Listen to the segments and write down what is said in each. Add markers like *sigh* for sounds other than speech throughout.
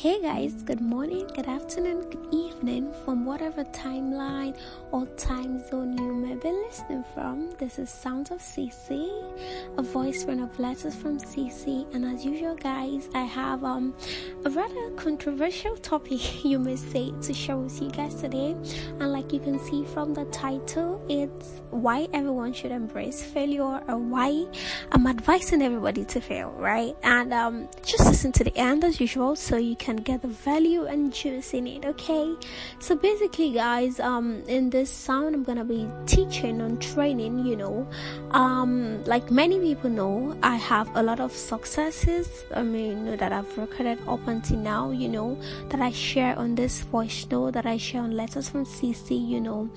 Hey guys, good morning, good afternoon, good evening from whatever timeline or time zone you may be listening from. This is Sounds of CC, a voice friend of letters from CC, and as usual, guys, I have um a rather controversial topic *laughs* you may say to share with you guys today. And like you can see from the title, it's why everyone should embrace failure or why I'm advising everybody to fail, right? And um just listen to the end as usual so you can can get the value and juice in it okay? So basically guys um in this sound i'm gonna be teaching and training you know. Um like many people know i have a lot of successes i mean that i've recorded up until now you know that i share on this voice note that i share on letters from cc you know.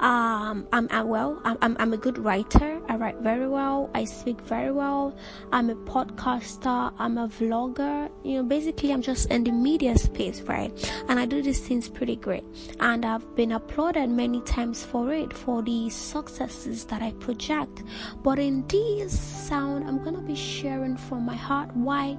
Um i'm, I'm well I'm, I'm, I'm a good writer i write very well i speak very well i'm a podcaster i'm a vlogger you know basically i'm just in the media space, right? And I do these things pretty great. And I've been applauded many times for it, for the successes that I project. But in this sound, I'm gonna be sharing from my heart why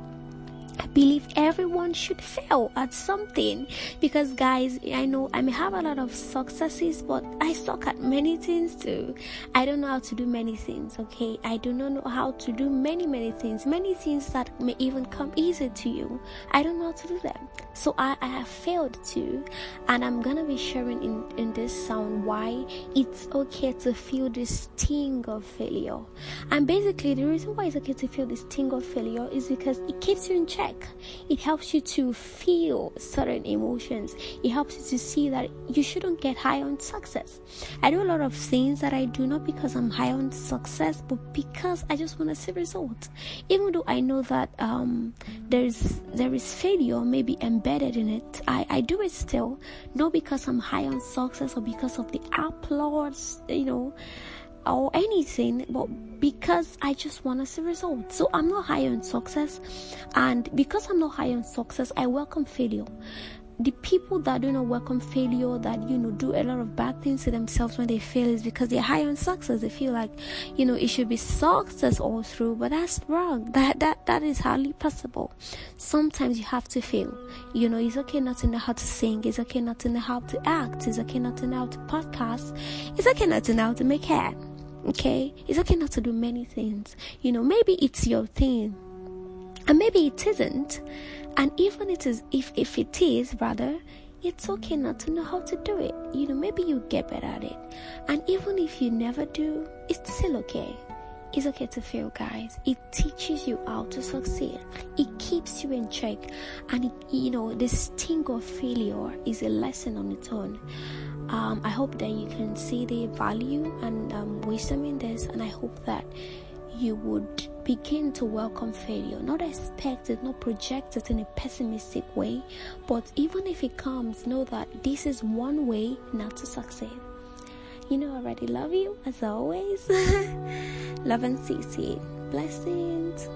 I believe everyone should fail at something because, guys, I know I may have a lot of successes, but I suck at many things too. I don't know how to do many things, okay? I do not know how to do many, many things, many things that may even come easy to you. I don't know how to do them. So I, I have failed too, and I'm gonna be sharing in, in this sound why it's okay to feel this sting of failure. And basically, the reason why it's okay to feel this sting of failure is because it keeps you in check it helps you to feel certain emotions. It helps you to see that you shouldn't get high on success. I do a lot of things that I do not because I'm high on success, but because I just want to see results. Even though I know that um, there's there is failure maybe embedded in it, I, I do it still, not because I'm high on success or because of the applause, you know or anything, but because I just want to see results. So I'm not high on success, and because I'm not high on success, I welcome failure. The people that do not welcome failure, that you know, do a lot of bad things to themselves when they fail, is because they're high on success. They feel like, you know, it should be success all through, but that's wrong. That that that is hardly possible. Sometimes you have to fail. You know, it's okay not to know how to sing. It's okay not to know how to act. It's okay not to know how to podcast. It's okay not to know how to make hair Okay? It's okay not to do many things. You know, maybe it's your thing. And maybe it isn't. And even it is if if it is rather, it's okay not to know how to do it. You know, maybe you get better at it. And even if you never do, it's still okay. It's okay to fail, guys. It teaches you how to succeed. It keeps you in check. And, it, you know, the sting of failure is a lesson on its own. Um, I hope that you can see the value and um, wisdom in this, and I hope that you would begin to welcome failure, not expect it, not project it in a pessimistic way, but even if it comes, know that this is one way not to succeed. You know, I already love you as always. *laughs* love and CC. Blessings.